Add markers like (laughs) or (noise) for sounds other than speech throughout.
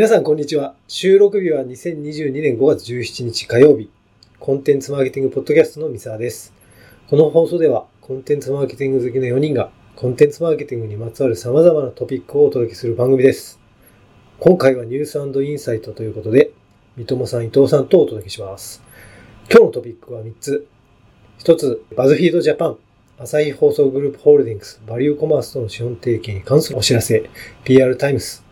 皆さんこんにちは。収録日は2022年5月17日火曜日。コンテンツマーケティングポッドキャストの三沢です。この放送ではコンテンツマーケティング好きの4人がコンテンツマーケティングにまつわる様々なトピックをお届けする番組です。今回はニュースインサイトということで、三友さん、伊藤さんとお届けします。今日のトピックは3つ。1つ、バズフィードジャパン、朝日放送グループホールディングス、バリューコマースとの資本提携に関するお知らせ、PR タイムス。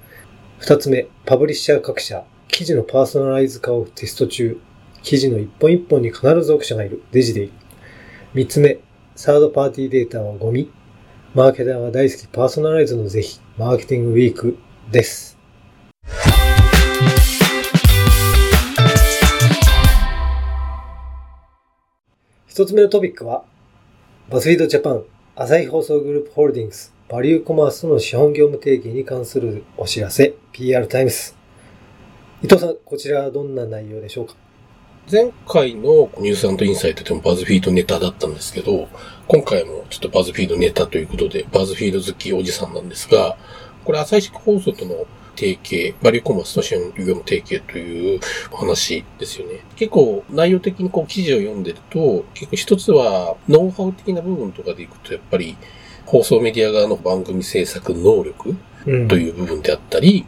二つ目、パブリッシャー各社、記事のパーソナライズ化をテスト中。記事の一本一本に必ず読者がいる、デジデイ。三つ目、サードパーティーデータはゴミ。マーケターが大好きパーソナライズの是非、マーケティングウィークです。一つ目のトピックは、バズフィードジャパン、朝日放送グループホールディングス、バリューコマースとの資本業務提携に関するお知らせ、PR タイムス。伊藤さん、こちらはどんな内容でしょうか？前回のニュースインサイトでもバズフィードネタだったんですけど、今回もちょっとバズフィードネタということで、バズフィード好きおじさんなんですが、これ朝日放送との提携、バリューコマースと資本業務提携というお話ですよね。結構内容的にこう記事を読んでると、結構一つはノウハウ的な部分とかでいくと、やっぱり放送メディア側の番組制作能力うんという部分であったり、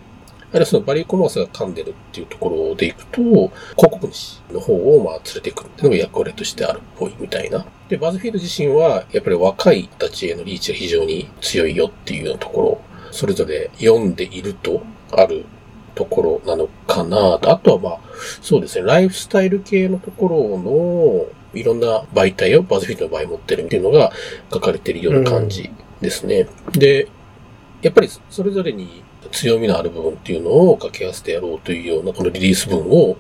あるいはそのバリューコマースが噛んでるっていうところでいくと、広告主の方をまあ連れてくるっていうのが役割としてあるっぽいみたいな。で、バズフィード自身は、やっぱり若い人たちへのリーチが非常に強いよっていうようなところ、それぞれ読んでいるとあるところなのかなと。あとはまあ、そうですね、ライフスタイル系のところの、いろんな媒体をバズフィードの場合持ってるっていうのが書かれてるような感じですね。で、やっぱりそれぞれに強みのある部分っていうのを掛け合わせてやろうというようなこのリリース文を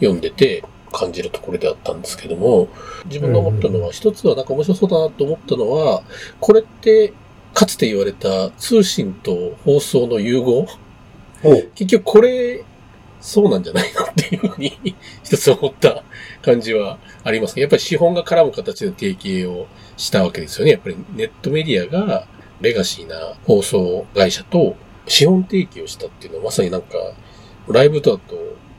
読んでて感じるところであったんですけども、自分が思ったのは、一つはなんか面白そうだなと思ったのは、これってかつて言われた通信と放送の融合結局これ、そうなんじゃないのっていうふうに (laughs) 一つ思った感じはありますね。やっぱり資本が絡む形の提携をしたわけですよね。やっぱりネットメディアがレガシーな放送会社と資本提携をしたっていうのはまさになんか、ライブドアと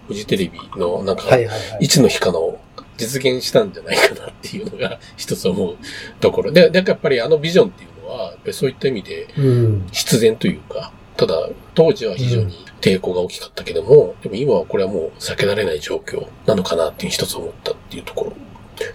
フジテレビのなんか、はいつの日かの実現したんじゃないかなっていうのが (laughs) 一つ思うところで、でやっぱりあのビジョンっていうのは、そういった意味でうん。必然というか、ただ当時は非常に抵抗が大きかったけども、でも今はこれはもう避けられない状況なのかなっていう一つ思ったっていうところ。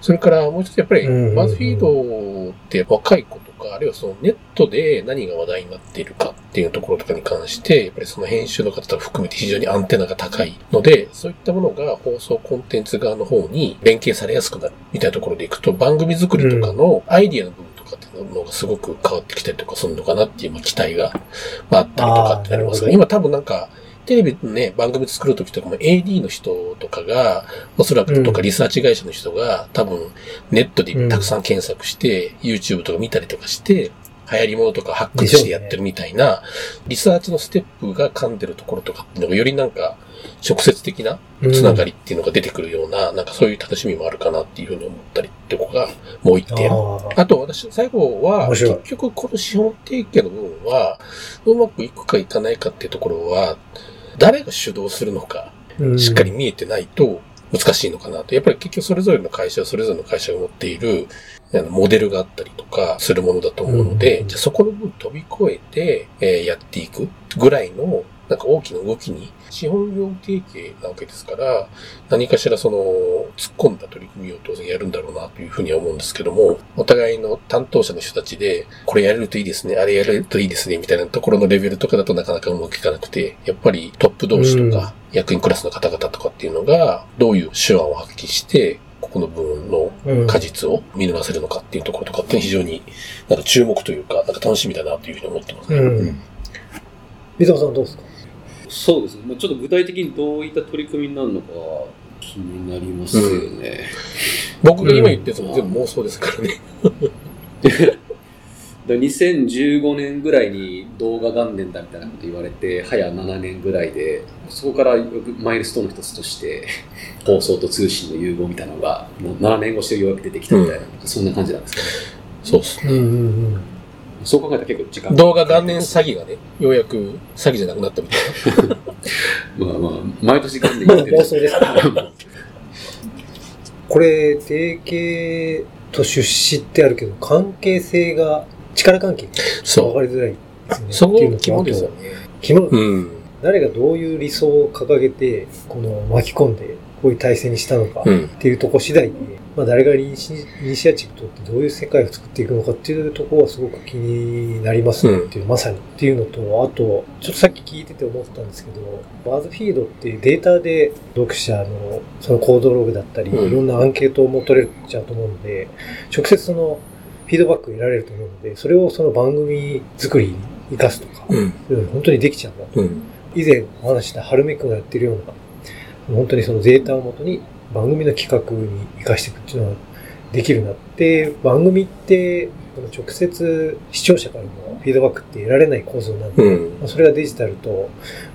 それからもう一つやっぱりうんバズフィードって若い子とか、あるいはそのネットで何が話題になっているかっていうところとかに関して、やっぱりその編集の方とか含めて非常にアンテナが高いので、そういったものが放送コンテンツ側の方に連携されやすくなるみたいなところでいくと、番組作りとかのアイディアの部分とかっていうのがすごく変わってきたりとかするのかなっていうまあ期待がまああったりとかってなりますが、今多分なんか、テレビのね、番組作るときとかも AD の人とかが、おそらくとかうんリサーチ会社の人が多分ネットでたくさん検索して、YouTube とか見たりとかして、流行り物とか発掘してやってるみたいな、リサーチのステップが噛んでるところとかっていうのがよりなんか、直接的なつながりっていうのが出てくるような、なんかそういう楽しみもあるかなっていうふうに思ったりってこがもう一点。あと私、最後は、結局この資本提携の部分は、うまくいくかいかないかっていうところは、誰が主導するのか、うん。しっかり見えてないと難しいのかなと。やっぱり結局それぞれの会社はそれぞれの会社が持っているモデルがあったりとかするものだと思うので、うん。じゃあそこの部分飛び越えて、えーやっていくぐらいのなんか大きな動きに、資本業務提携なわけですから、何かしらその、突っ込んだ取り組みを当然やるんだろうなというふうには思うんですけども、お互いの担当者の人たちで、これやれるといいですね、あれやれるといいですね、みたいなところのレベルとかだとなかなかうまくいかなくて、やっぱりトップ同士とか、役員クラスの方々とかっていうのが、どういう手腕を発揮して、ここの部分のうん。果実を見逃せるのかっていうところとかって非常になんか注目というか、なんか楽しみだなというふうに思ってますね。うん。伊藤さんどうですか？そうですね。まあ、ちょっと具体的にどういった取り組みになるのかは気になりますよね。僕が今言ってるのも全部妄想ですからね。で2015年ぐらいに動画元年だみたいなこと言われて、早7年ぐらいで、そこからよくマイルストーンの一つとして、(laughs) 放送と通信の融合みたいなのが、もう7年越しでようやく出てきたみたいな、そんな感じなんですかね。そうですね。うんうんそう考えたら結構時間動画元年詐欺がね、ようやく詐欺じゃなくなったみたいな。(laughs) まあまあ、毎年元年ま言ってるだ放送ですから。これ、定型と出資ってあるけど、関係性が、力関係がそう。分かりづらいですね。そこっていうのと肝ですよね。肝うん。誰がどういう理想を掲げて、この巻き込んで、こういう体制にしたのかうん。っていうとこ次第で、まあ誰がイニシイニシアチブとってどういう世界を作っていくのかっていうところはすごく気になりますねっていう、まさにっていうのと、あと、ちょっとさっき聞いてて思ったんですけど、バーズフィードってデータで読者のその行動ログだったり、うんいろんなアンケートも取れちゃうと思うので、直接そのフィードバック得られると思うので、それをその番組作りに活かすとか、うん。うん本当にできちゃうんだとうん。以前お話しした春めくんがやってるような、本当にそのデータをもとに番組の企画に活かしていくっていうのはできるなって、番組って、直接視聴者からのフィードバックって得られない構造なんで、うん。まあそれがデジタルと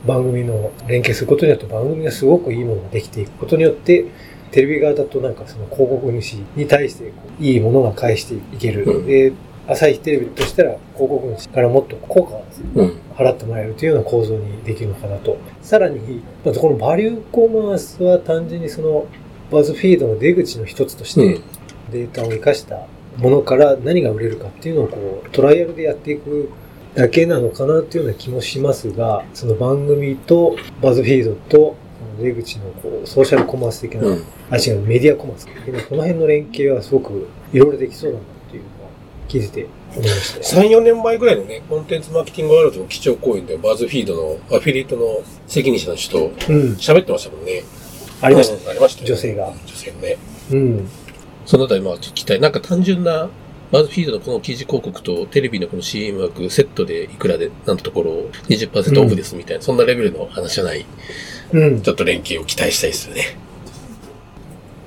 番組の連携することによって番組がすごくいいものができていくことによって、テレビ側だとなんかその広告主に対していいものが返していける。うんで、朝日テレビとしたら広告主からもっと効果がですねうん。払ってもらえるというような構造にできるのかなと。さらに、まずこのバリューコマースは単純にそのバズフィードの出口の一つとしてうん。データを活かしたものから何が売れるかっていうのをこうトライアルでやっていくだけなのかなっていうような気もしますが、その番組とバズフィードと出口のこうソーシャルコマース的な、うん。あ、違う、メディアコマース的な、この辺の連携はすごくいろいろできそうだなっていうのは聞いてて思いました。3、4年前ぐらいのね、コンテンツマーケティングワールドの基調講演で、バズフィードのアフィリエイトの責任者の人喋ってましたもんね。ありました。うんありましたよ女性が女性のね。うん。そのあたり、まあ、聞きたい。なんか単純な、バズフィードのこの記事広告とテレビのこの CM 枠セットでいくらで、なんとところ20%オフですみたいな、そんなレベルの話じゃない、うん。ちょっと連携を期待したいですよね。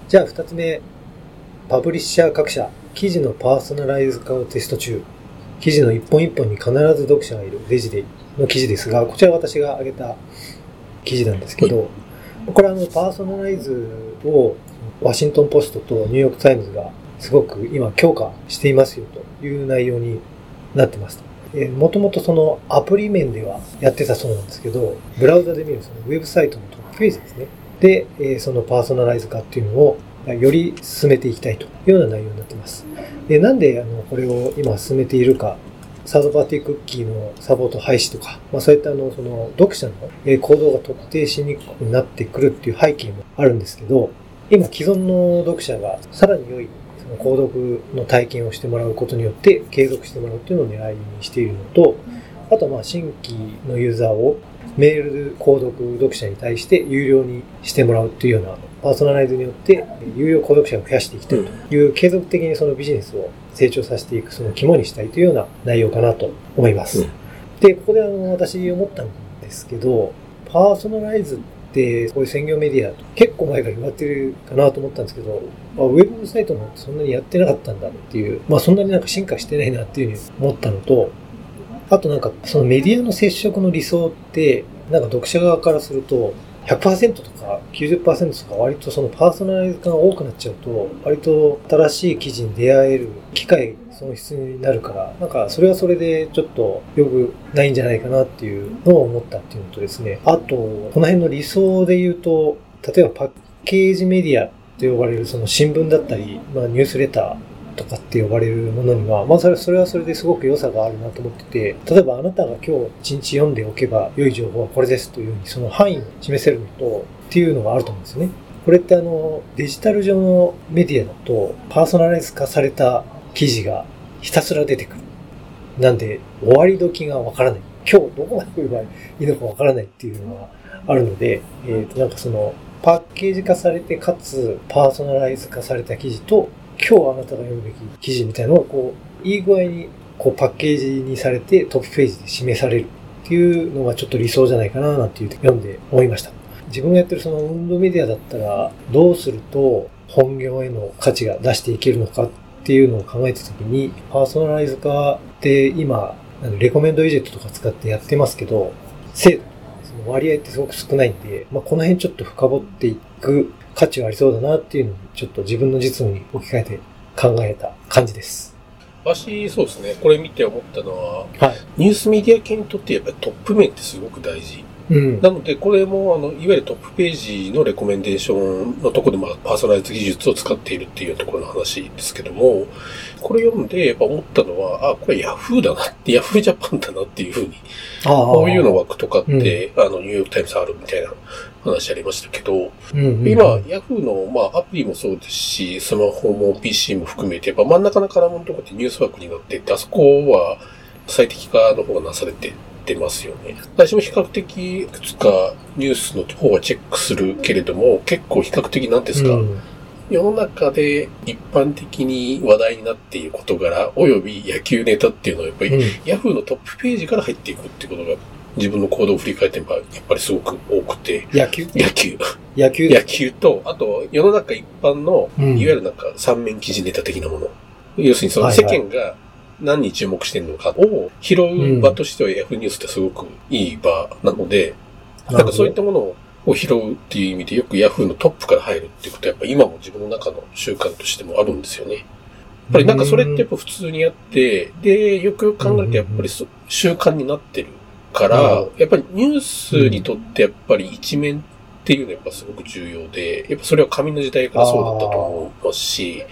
じゃあ二つ目、パブリッシャー各社、記事のパーソナライズ化をテスト中。記事の一本一本に必ず読者がいる Digiday の記事ですが、こちらは私が挙げた記事なんですけど、これはあのパーソナライズをワシントンポストとニューヨークタイムズがすごく今強化していますよという内容になってます。えーもともとそのアプリ面ではやってたそうなんですけど、ブラウザで見るそのウェブサイトのトップページですね。で、えーそのパーソナライズ化っていうのをより進めていきたいというような内容になってます。で、なんであのこれを今進めているか、サードパーティークッキーのサポート廃止とか、まあ、そういったあのその読者の行動が特定しにくくなってくるっていう背景もあるんですけど、今既存の読者がさらに良いその購読の体験をしてもらうことによって継続してもらうっていうのを狙いにしているのと、あとまあ新規のユーザーをメール購読読者に対して有料にしてもらうっていうようなパーソナライズによって有料購読者を増やしていきたいという継続的にそのビジネスを成長させていくその肝にしたいというような内容かなと思います。うんで、ここであの私思ったんですけど、パーソナライズってこういう専業メディア結構前から言われてるかなと思ったんですけど、あウェブサイトもそんなにやってなかったんだっていう、まあそんなになんか進化してないなっていうふうに思ったのと、あとなんかそのメディアの接触の理想って、なんか読者側からすると、100%とか90%とか割とそのパーソナライズ化が多くなっちゃうと、割と新しい記事に出会える機会損失になるから、なんかそれはそれでちょっと良くないんじゃないかなっていうのを思ったっていうのとですね、あと、この辺の理想で言うと、例えばパッケージメディアと呼ばれるその新聞だったり、まあニュースレター、とかって呼ばれるものには、まあそれそれはそれですごく良さがあるなと思ってて、例えばあなたが今日一日読んでおけば良い情報はこれですというふうにその範囲を示せるのと、っていうのがあると思うんですね。これってあの、デジタル上のメディアだと、パーソナライズ化された記事がひたすら出てくる。なんで、終わり時がわからない。今日どこまで読めばいいのかわからないっていうのがあるので、えっ、と、なんかその、パッケージ化されて、かつ、パーソナライズ化された記事と、今日あなたが読むべき記事みたいなのが、こう、いい具合に、こう、パッケージにされて、トップページで示されるっていうのがちょっと理想じゃないかな、なんていう読んで思いました。自分がやってるその運動メディアだったら、どうすると本業への価値が出していけるのかっていうのを考えたときに、パーソナライズ化って今、レコメンドウィジェットとか使ってやってますけど、精度その割合ってすごく少ないんで、まあ、この辺ちょっと深掘っていく価値はありそうだなっていうのをちょっと自分の実務に置き換えて考えた感じです。私、そうですね。これ見て思ったのは、はい。ニュースメディア系にとってやっぱりトップ面ってすごく大事。うん。なので、これも、あの、いわゆるトップページのレコメンデーションのところで、まあ、パーソナライズ技術を使っているっていうところの話ですけども、これ読んで、やっぱ思ったのは、あ、これヤフーだなって、ヤフージャパンだなっていうふうに。こういうの枠とかって、あの、ニューヨークタイムズあるみたいな話ありましたけど、うんうん、今、ヤフーの、まあ、アプリもそうですし、スマホも PC も含めて、やっぱ真ん中のカラムのところってニュース枠になってて、あそこは最適化の方がなされてってますよね。私も比較的、いくつかニュースの方はチェックするけれども、結構比較的なんですか、うん。世の中で一般的に話題になっている事柄、および野球ネタっていうのはやっぱり、うん。ヤフーのトップページから入っていくってことが、自分の行動を振り返ってやっぱりすごく多くて、野球？野球。野球？野球と、あと、世の中一般の、うんいわゆるなんか三面記事ネタ的なもの。要するにその世間が何に注目してるのかを拾う場としてはヤフーニュースってすごくいい場なので、なんかそういったものを拾うっていう意味でよくヤフーのトップから入るっていうことはやっぱ今も自分の中の習慣としてもあるんですよね。やっぱりなんかそれってやっぱ普通にやって、で、よくよく考えるとやっぱりそ習慣になってるからやっぱりニュースにとってやっぱり一面っていうのはやっぱすごく重要で、やっぱそれは紙の時代からそうだったと思いますし、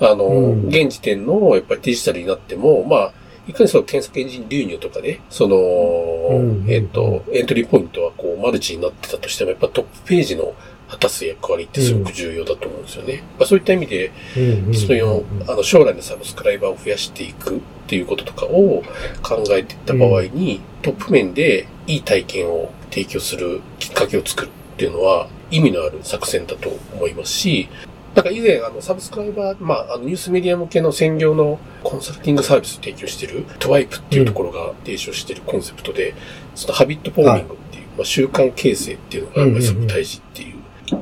あの、うん。現時点のやっぱりデジタルになっても、まあ、いかにその検索エンジン流入とかね、その、うん。えっと、エントリーポイントはこうマルチになってたとしても、やっぱトップページの果たす役割ってすごく重要だと思うんですよね。まあ、そういった意味で、うんうんうんそのあの将来のサブスクライバーを増やしていくっていうこととかを考えていった場合に、トップ面でいい体験を提供するきっかけを作るっていうのは意味のある作戦だと思いますし、なんか以前、あの、サブスクライバー、まあ、あの、ニュースメディア向けの専業のコンサルティングサービスを提供している、トワイプっていうところが提唱しているコンセプトで、そのハビットフォーミングっていう、まあ、習慣形成っていうのが、やっぱりすごく大事っていう、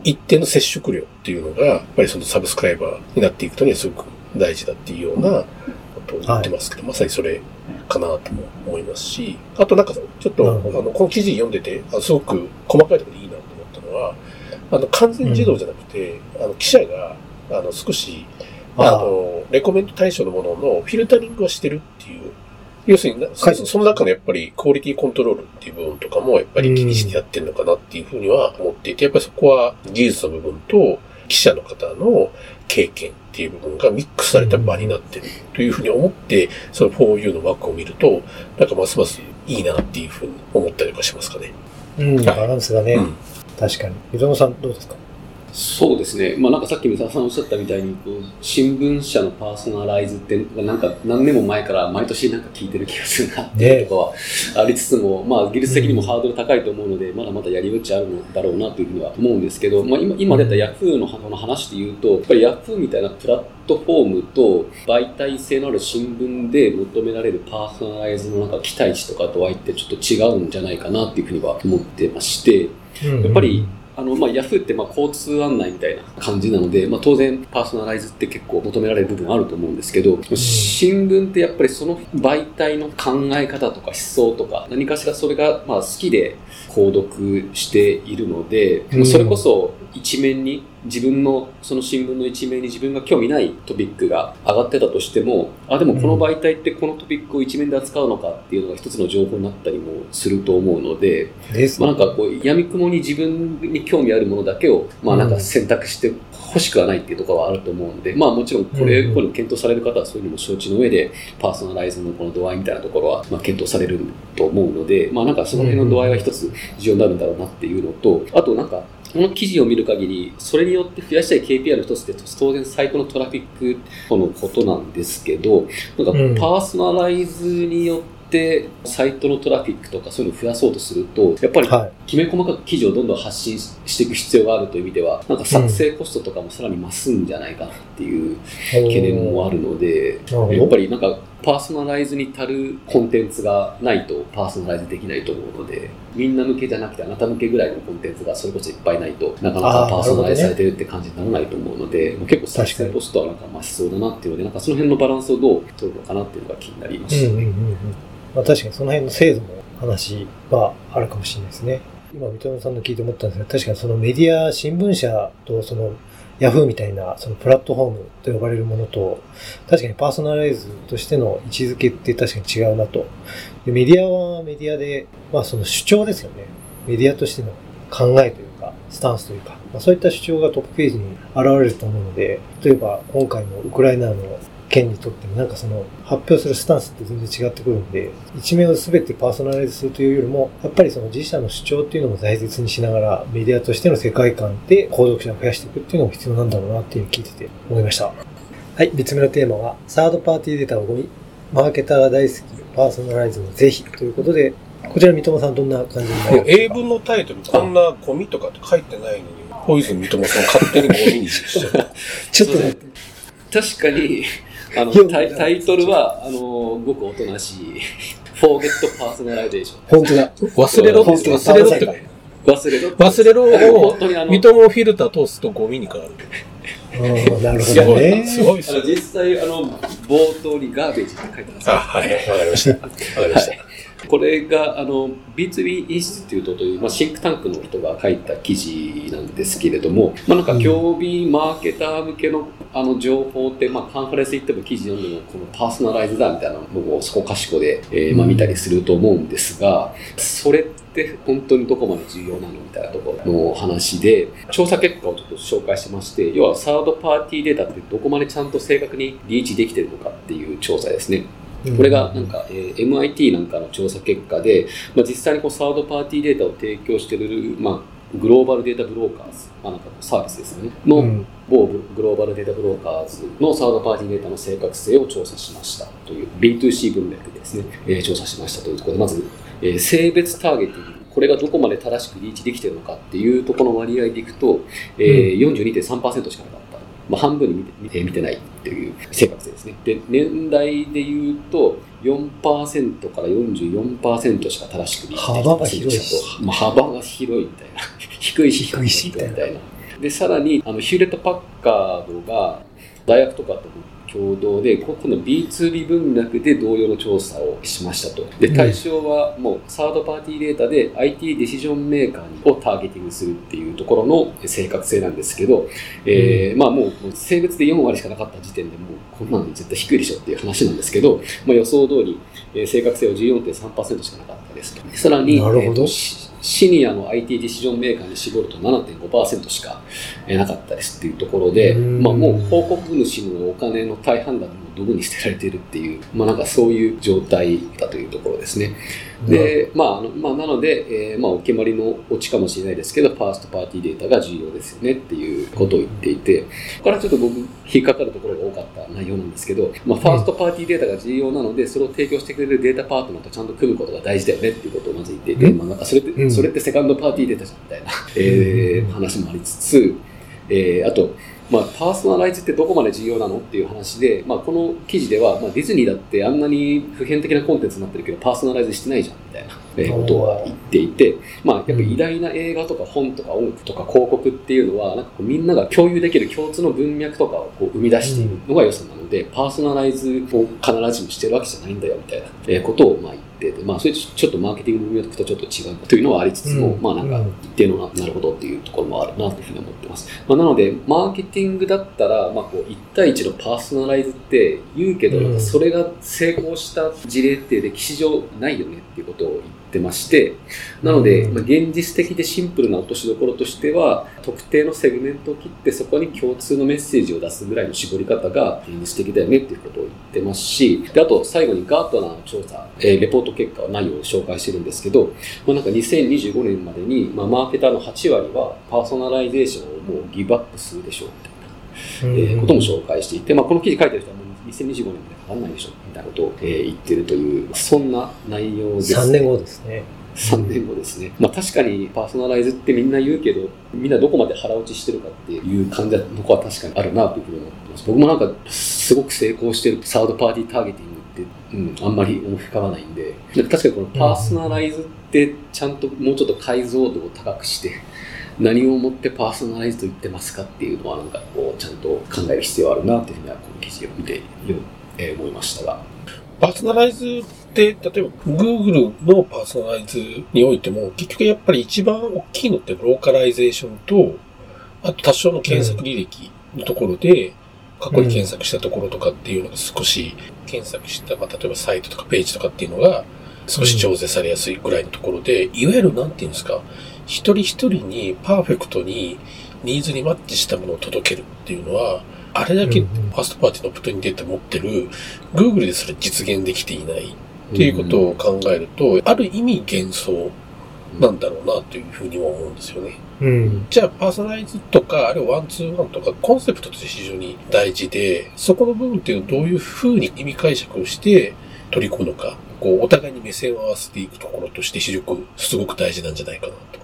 一定の接触量っていうのが、やっぱりそのサブスクライバーになっていくとにはすごく大事だっていうようなことを言ってますけど、まさにそれかなとも思いますし、あとなんかちょっと、あの、この記事読んでて、あのすごく細かいところでいいなと思ったのは、あの、完全自動じゃなくて、あの、記者が、あの、少し、あの、レコメント対象のもののフィルタリングをしてるっていう、要するにはい。その中のやっぱりクオリティコントロールっていう部分とかもやっぱり気にしてやってるのかなっていうふうには思っていて、やっぱりそこは技術の部分と記者の方の経験っていう部分がミックスされた場になってるというふうに思って、その 4U の枠を見ると、なんかますますいいなっていうふうに思ったりとかしますかね。うん、バランスがね、うん。確かに。水野さんどうですか？そうですね。まあなんかさっき三沢さんおっしゃったみたいに、こう、新聞社のパーソナライズって、なんか何年も前から毎年なんか聞いてる気がするなっていうところはありつつも、まあ技術的にもハードル高いと思うので、まだまだやり余地あるのだろうなというふうには思うんですけど、まあ今今出た Yahoo のの話で言うと、やっぱり Yahoo みたいなプラットフォームと媒体性のある新聞で求められるパーソナライズのなんか期待値とかとは言ってちょっと違うんじゃないかなっていうふうには思ってまして、やっぱり、あの、まあ、ヤフーって、まあ、交通案内みたいな感じなので、まあ、当然、パーソナライズって結構求められる部分あると思うんですけど、新聞ってやっぱりその媒体の考え方とか思想とか、何かしらそれが、まあ、好きで購読しているので、うん。それこそ一面に、自分の、その新聞の一面に自分が興味ないトピックが上がってたとしても、あ、でもこの媒体ってこのトピックを一面で扱うのかっていうのが一つの情報になったりもすると思うので、ですまあ、なんかこう、闇雲に自分に興味あるものだけを、まあなんか選択して欲しくはないっていうところはあると思うので、まあもちろんこれ、うん。こういうの検討される方はそういうのも承知の上で、パーソナライズのこの度合いみたいなところは、まあ検討されると思うので、まあなんかその辺の度合いは一つ重要になるんだろうなっていうのと、あとなんか、この記事を見る限り、それによって増やしたい KPI の一つって当然サイトのトラフィックとのことなんですけど、なんかうん。パーソナライズによってサイトのトラフィックとかそういうのを増やそうとすると、やっぱりはい。きめ細かく記事をどんどん発信していく必要があるという意味では、なんか作成コストとかもさらに増すんじゃないかなっていう懸念もあるので、なるほど。やっぱりなんかパーソナライズに足るコンテンツがないとパーソナライズできないと思うので、みんな向けじゃなくてあなた向けぐらいのコンテンツがそれこそいっぱいないとなかなかパーソナライズされてるって感じにならないと思うので、もう結構作成コストはなんか増しそうだなっていうので、なんかその辺のバランスをどう取るのかなっていうのが気になりましたね。うんうんうん。まあ確かにその辺の制度の話はあるかもしれないですね。今、三笘さんの聞いて思ったんですが、確かにそのメディア、新聞社とその Yahoo みたいなそのプラットフォームと呼ばれるものと、確かにパーソナライズとしての位置づけって確かに違うなと。でメディアはメディアで、まあその主張ですよね。メディアとしての考えというか、スタンスというか、まあ、そういった主張がトップページに現れると思うので、例えば今回のウクライナの県にとってもなんかその発表するスタンスって全然違ってくるんで、一面を全てパーソナライズするというよりも、やっぱりその自社の主張っていうのも大切にしながら、メディアとしての世界観で購読者を増やしていくっていうのも必要なんだろうなっていう聞いてて思いました。はい、別目のテーマは、サードパーティーデータをゴミ、マーケターが大好き、パーソナライズのぜひということで、こちら三友さんどんな感じになりますか？英文のタイトル、こんなゴミとかって書いてないのに、ポイズン三友さん勝手にゴミにしちゃう。(laughs) ちょっとね。確かに、あのタイタイトルは、あの、ごくおとなしい、(laughs) Forget Personalization。本当だ。忘れろって、忘れろって。忘れろ忘れろを、(laughs) 三友フィルター通すとゴミに変わる。なるほどね。すごいすごい。実際、あの、冒頭にガーベージって書いてます。あ、はい。わかりました。わかりました。これが、あの、B2B インスティテュートという、まあ、シンクタンクの人が書いた記事なんですけれども、まあ、なんか、競技マーケター向けの、あの、情報って、まあ、カンファレンス行っても記事読んでも、このパーソナライズだみたいなのをそこかしこで、えー、まあ、見たりすると思うんですが、それって本当にどこまで重要なのみたいなところの話で、調査結果をちょっと紹介しまして、要はサードパーティーデータってどこまでちゃんと正確にリーチできてるのかっていう調査ですね。これがなんか、えー、MIT なんかの調査結果で、まあ、実際にこうサードパーティーデータを提供している、まあ、グローバルデータブローカーズ、まあ、なんかサービスですよね、の、うん、某グローバルデータブローカーズのサードパーティーデータの正確性を調査しました。という B2C 文脈でですね、えー、調査しましたというところで、まず、えー、性別ターゲティング、これがどこまで正しくリーチできているのかっていうところの割合でいくと、えー、42.3%しかなかった。まあ、半分に見て見てないっていう正確性ですね。で、年代で言うと、4%から44%しか正しくリーチできて幅が広いまあ、幅が広いみたいな。(laughs) 低いし、低いしみたいな。で、さらに、あの、ヒューレット・パッカードが、大学とかと共同で、ここの B2B 文脈で同様の調査をしましたと。で、対象はもうサードパーティーデータで IT ディシジョンメーカーをターゲティングするっていうところの正確性なんですけど、えー、まあもう性別で4割しかなかった時点でもうこんなの絶対低いでしょっていう話なんですけど、まあ、予想通り、え正確性は14.3%しかなかったですと。さらに、なるほど、えーシニアの IT ディシジョンメーカーに絞ると7.5%しかなかったですっていうところで、まあ、もう報告主のお金の大半がもうドブに捨てられているっていう、まあ、なんかそういう状態だというところですね。で、まあ、あのまあ、なので、えー、まあ、お決まりのオチかもしれないですけど、ファーストパーティーデータが重要ですよねっていうことを言っていて、ここからちょっと僕、引っかかるところが多かった内容なんですけど、まあ、ファーストパーティーデータが重要なので、それを提供してくれるデータパートナーとちゃんと組むことが大事だよねっていうことをまず言っていて、まあ、なんかそれって、それってセカンドパーティーデータじゃんみたいな、えー、話もありつつ、えー、あと、まあ、パーソナライズってどこまで重要なのっていう話で、まあ、この記事では、まあ、ディズニーだってあんなに普遍的なコンテンツになってるけど、パーソナライズしてないじゃんみたいな、えことは言っていて、まあ、やっぱり偉大な映画とか本とか音楽とか広告っていうのは、なんかこうみんなが共有できる共通の文脈とかをこう生み出しているのが良さなので、パーソナライズを必ずしもしてるわけじゃないんだよみたいな、えことをまあ言ってて、まあ、それちょっとマーケティングの文脈とちょっと違うというのはありつつも、まあなんか一定のなるほどっていうところもあるなというふうに思ってます。まあ、なので、マーケティングだったら、まあ、こう1対1のパーソナライズって言うけど、それが成功した事例って歴史上ないよねっていうことを言ってってまして、なので、まあ、現実的でシンプルな落としどころとしては、特定のセグメントを切ってそこに共通のメッセージを出すぐらいの絞り方が現実的だよねっていうことを言ってますし、であと最後にガートナーの調査、えー、レポート結果内容を紹介してるんですけど、まあ、なんか2025年までに、まあ、マーケターの8割はパーソナライゼーションをもうギブアップするでしょうみたいな。えー、ことも紹介していて、まあ、この記事書いてる人はもう2025年までかかんないでしょみたいなことを、えー、言ってるという、そんな内容です、ね。3年後ですね。3年後ですね。まあ確かにパーソナライズってみんな言うけど、みんなどこまで腹落ちしてるかっていう感じのとこは確かにあるなというふうに思ってます。僕もなんかすごく成功してるサードパーティーターゲティングって、うん、あんまり思い浮かばないんで、確かにこのパーソナライズってちゃんともうちょっと解像度を高くして、何をもってパーソナライズと言ってますかっていうのはなんかこうちゃんと考える必要あるなというふうにはこの記事を見て思いましたが。パーソナライズって、例えば Google のパーソナライズにおいても、結局やっぱり一番大きいのってローカライゼーションと、あと多少の検索履歴のところで、過去に検索したところとかっていうのが少し検索した、まあ、例えばサイトとかページとかっていうのが少し調整されやすいぐらいのところで、いわゆるなんていうんですか、一人一人にパーフェクトにニーズにマッチしたものを届けるっていうのは、あれだけファーストパーティーのオプトインデータ持ってる Google でそれ実現できていないっていうことを考えると、ある意味幻想なんだろうなというふうにも思うんですよね。うん。じゃあ、パーソナライズとか、あるいは one to one とか、コンセプトとして非常に大事で、そこの部分っていうのをどういうふうに意味解釈をして取り込むのか、こう、お互いに目線を合わせていくところとして非常にすごく大事なんじゃないかなと。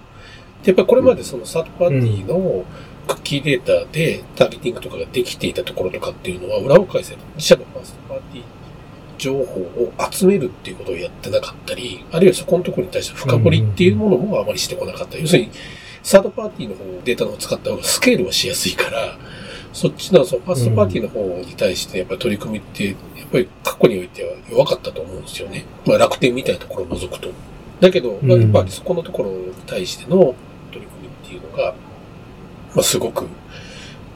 やっぱりこれまでそのサードパーティーのクッキーデータでターゲティングとかができていたところとかっていうのは、裏を返せ自社のファーストパーティー情報を集めるっていうことをやってなかったり、あるいはそこのところに対して深掘りっていうものもあまりしてこなかった。要するに、サードパーティーの方、データの方を使った方がスケールはしやすいから、そっちの、そのファーストパーティーの方に対してやっぱり取り組みって、やっぱり過去においては弱かったと思うんですよね。まあ楽天みたいなところを除くと。だけど、まあ、やっぱりそこのところに対しての取り組みっていうのが、まあすごく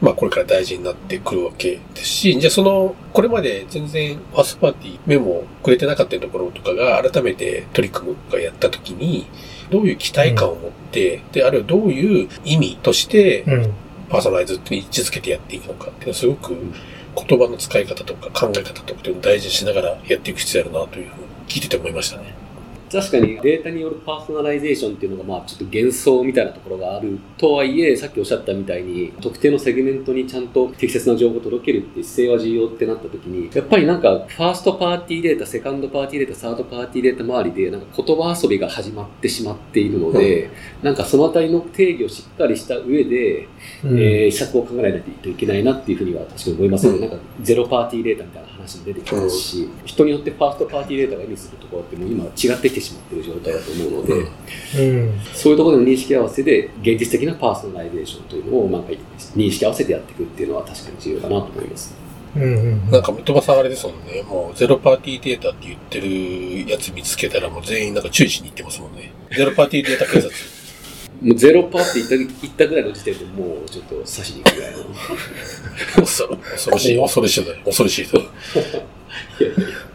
まあこれから大事になってくるわけですし、じゃあその、これまで全然ファーストパーティーメモをくれてなかったところとかが改めて取り組むかやったときに、どういう期待感を持って、うん、で、あるいはどういう意味として、パーソナライズって位置づけてやっていくのかっていうのはすごく言葉の使い方とか考え方とかっていうのを大事にしながらやっていく必要あるなというふうに聞いてて思いましたね。確かにデータによるパーソナライゼーションっていうのがまあちょっと幻想みたいなところがあるとはいえさっきおっしゃったみたいに特定のセグメントにちゃんと適切な情報を届けるっていう姿勢は重要ってなった時にやっぱりなんかファーストパーティーデータセカンドパーティーデータサードパーティーデータ周りでなんか言葉遊びが始まってしまっているので、うん、なんかそのあたりの定義をしっかりした上で、うん、えー、施策を考えないといけないなっていうふうには確かに思いますね、うん、なんかゼロパーティーデータみたいな話も出てきますし、人によってファーストパーティーデータが意味するところってもう今違ってきてしまっている状態だと思うので、うん、そういうところでの認識合わせで現実的なパーソナライゼーションというのをなんか認識合わせてやっていくっていうのは確かに重要だなと思います。うんうん、なんか、三笘さんあれですもんね。もう、ゼロパーティーデータって言ってるやつ見つけたら、もう全員なんか注意しに行ってますもんね。ゼロパーティーデータ警察。もうゼロパーって言った言ったぐらいの時点でもうちょっと刺しに行くぐらいの。(laughs) 恐ろしい、恐ろしい、(laughs) 恐ろしい。いやいやいや。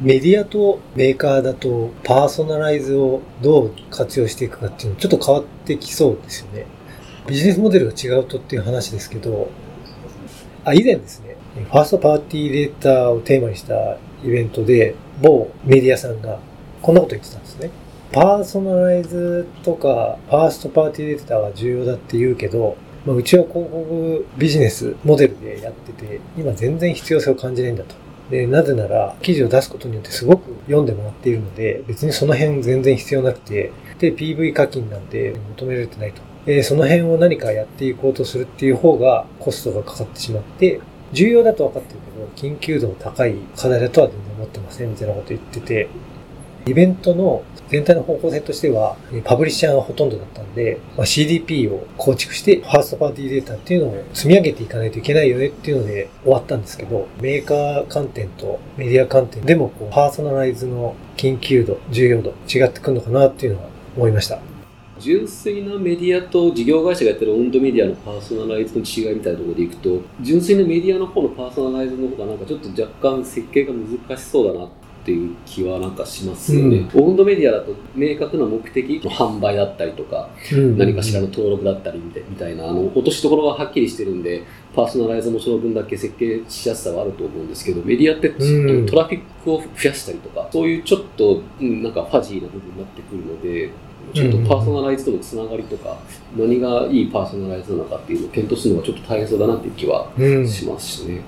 メディアとメーカーだとパーソナライズをどう活用していくかっていうのちょっと変わってきそうですよね。ビジネスモデルが違うとっていう話ですけど、あ、以前ですね、ファーストパーティーデータをテーマにしたイベントで、某メディアさんがこんなこと言ってたんですね。パーソナライズとかファーストパーティーデータが重要だって言うけど、まあ、うちは広告ビジネスモデルでやってて、今全然必要性を感じないんだと。で、なぜなら、記事を出すことによってすごく読んでもらっているので、別にその辺全然必要なくて、で、PV 課金なんて求められてないと。で、その辺を何かやっていこうとするっていう方がコストがかかってしまって、重要だと分かってるけど、緊急度の高い課題だとは全然思ってませんみたいなこと言ってて、イベントの全体の方向性としては、パブリッシャーがほとんどだったんで、まあ、CDP を構築して、ファーストパーティーデータっていうのを積み上げていかないといけないよねっていうので終わったんですけど、メーカー観点とメディア観点でもこう、パーソナライズの緊急度、重要度、違ってくるのかなっていうのは思いました。純粋なメディアと事業会社がやってるオンドメディアのパーソナライズの違いみたいなところでいくと、純粋なメディアの方のパーソナライズの方がなんかちょっと若干設計が難しそうだなっていう気はなんかしますよね。うん、オウンドメディアだと明確な目的の販売だったりとか、うん、何かしらの登録だったりみたいな、あの、落としどころがはっきりしてるんで、パーソナライズもその分だけ設計しやすさはあると思うんですけど、メディアってトラフィックを増やしたりとか、そういうちょっと、うん、なんかファジーな部分になってくるので、ちょっとパーソナライズとのつながりとか、何がいいパーソナライズなのかっていうのを検討するのがちょっと大変そうだなっていう気はしますしね。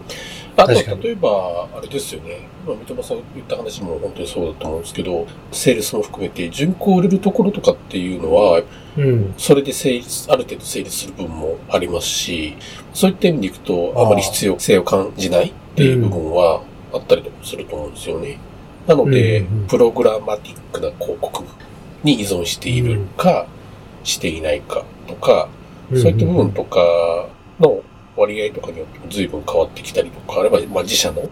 あと、例えば、あれですよね。まあ、三笘さん言った話も本当にそうだと思うんですけど、セールスも含めて、順行売れるところとかっていうのは、うん、それで成立、ある程度成立する部分もありますし、そういった意味でいくと、あまり必要性を感じないっていう部分はあったりとかすると思うんですよね。なので、うんうん、プログラマティックな広告に依存しているか、していないかとか、そういった部分とかの割合とかによっても随分変わってきたりとか、あれば、まあ自社の、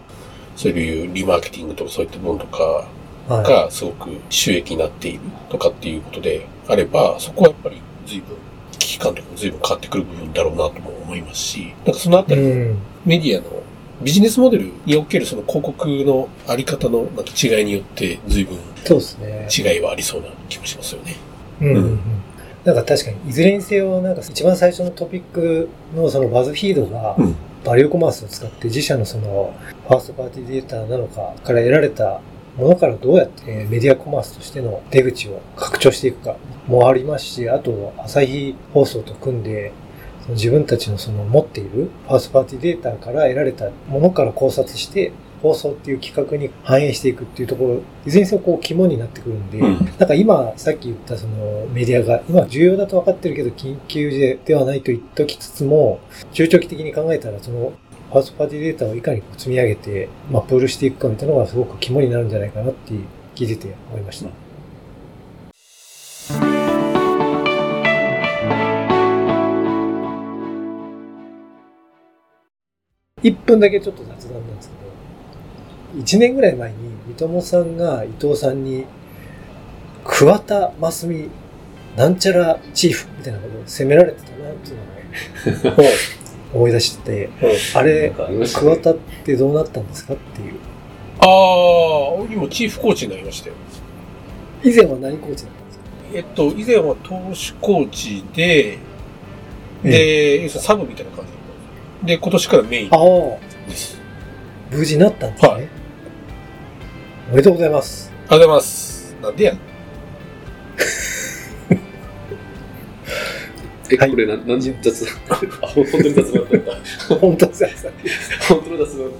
そういうリマーケティングとかそういった部分とかがすごく収益になっているとかっていうことであれば、そこはやっぱり随分危機観とかも随分変わってくる部分だろうなとも思いますし、なんかそのあたり、うん。メディアのビジネスモデルにおけるその広告のあり方のなんか違いによって随分そうですね。違いはありそうな気もしますよね。うんうん。なんか確かに、いずれにせよ、なんか一番最初のトピックのそのバズフィードがうん、バリューコマースを使って自社のそのファーストパーティーデータなのかから得られたものからどうやってえーメディアコマースとしての出口を拡張していくかもありますし、あと朝日放送と組んで、自分たちのその持っているファーストパーティーデータから得られたものから考察して、放送っていう企画に反映していくっていうところ、いずれにせよこう肝になってくるんで、うんなんか今、さっき言ったそのメディアが、今重要だと分かってるけど、緊急でではないと言っときつつも、中長期的に考えたら、その、ファーストパーティーデータをいかに積み上げて、まあ、プールしていくかみたいなのがすごく肝になるんじゃないかなって聞いてて思いました。1分だけちょっと雑談なんですけど、1年ぐらい前に三友さんが伊藤さんに、桑田真澄なんちゃらチーフみたいなことを責められてたなっていうのを (laughs) 思い出してて、あれ桑田ってどうなったんですかっていう。ああ、今チーフコーチになりましたよ。以前は何コーチだったんですか？えっと、以前は投手コーチで、で、要するにサブみたいな感じだったんですよで、今年からメインああ、です。無事になったんですね。はいおめでとうございます。ありがとうございます。なんでやねん？(laughs) え、はいこれな、なんで雑談？あ、本当に雑談だった。本当です。本当の雑談。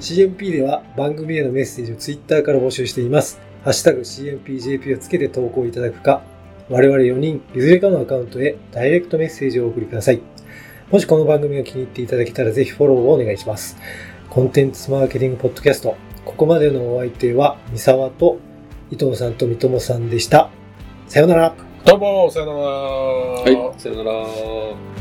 CMP では番組へのメッセージを Twitter から募集しています。ハッシュタグ CMPJP をつけて投稿いただくか、我々4人、いずれかのアカウントへダイレクトメッセージをお送りください。もしこの番組が気に入っていただけたらぜひフォローをお願いします。コンテンツマーケティングポッドキャスト。ここまでのお相手は、三沢と伊藤さんと三友さんでした。さようなら。どうも、さよなら。はい、さよなら。